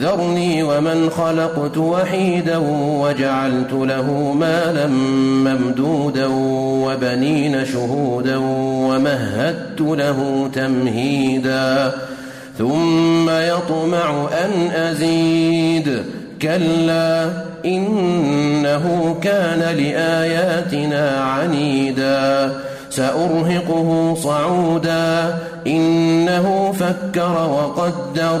ذرني ومن خلقت وحيدا وجعلت له مالا ممدودا وبنين شهودا ومهدت له تمهيدا ثم يطمع أن أزيد كلا إنه كان لآياتنا عنيدا سأرهقه صعودا إنه فكر وقدر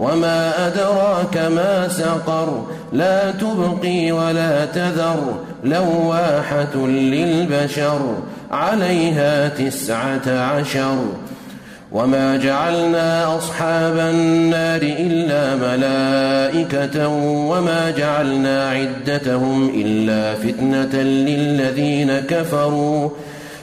وما أدراك ما سقر لا تبقي ولا تذر لواحة للبشر عليها تسعة عشر وما جعلنا أصحاب النار إلا ملائكة وما جعلنا عدتهم إلا فتنة للذين كفروا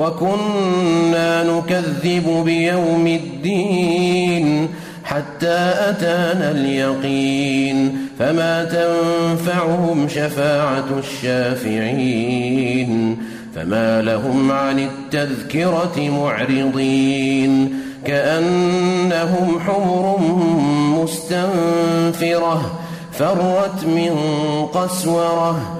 وكنا نكذب بيوم الدين حتى أتانا اليقين فما تنفعهم شفاعة الشافعين فما لهم عن التذكرة معرضين كأنهم حمر مستنفرة فرت من قسورة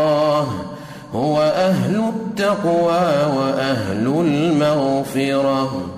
هو أهل التقوى وأهل المغفرة.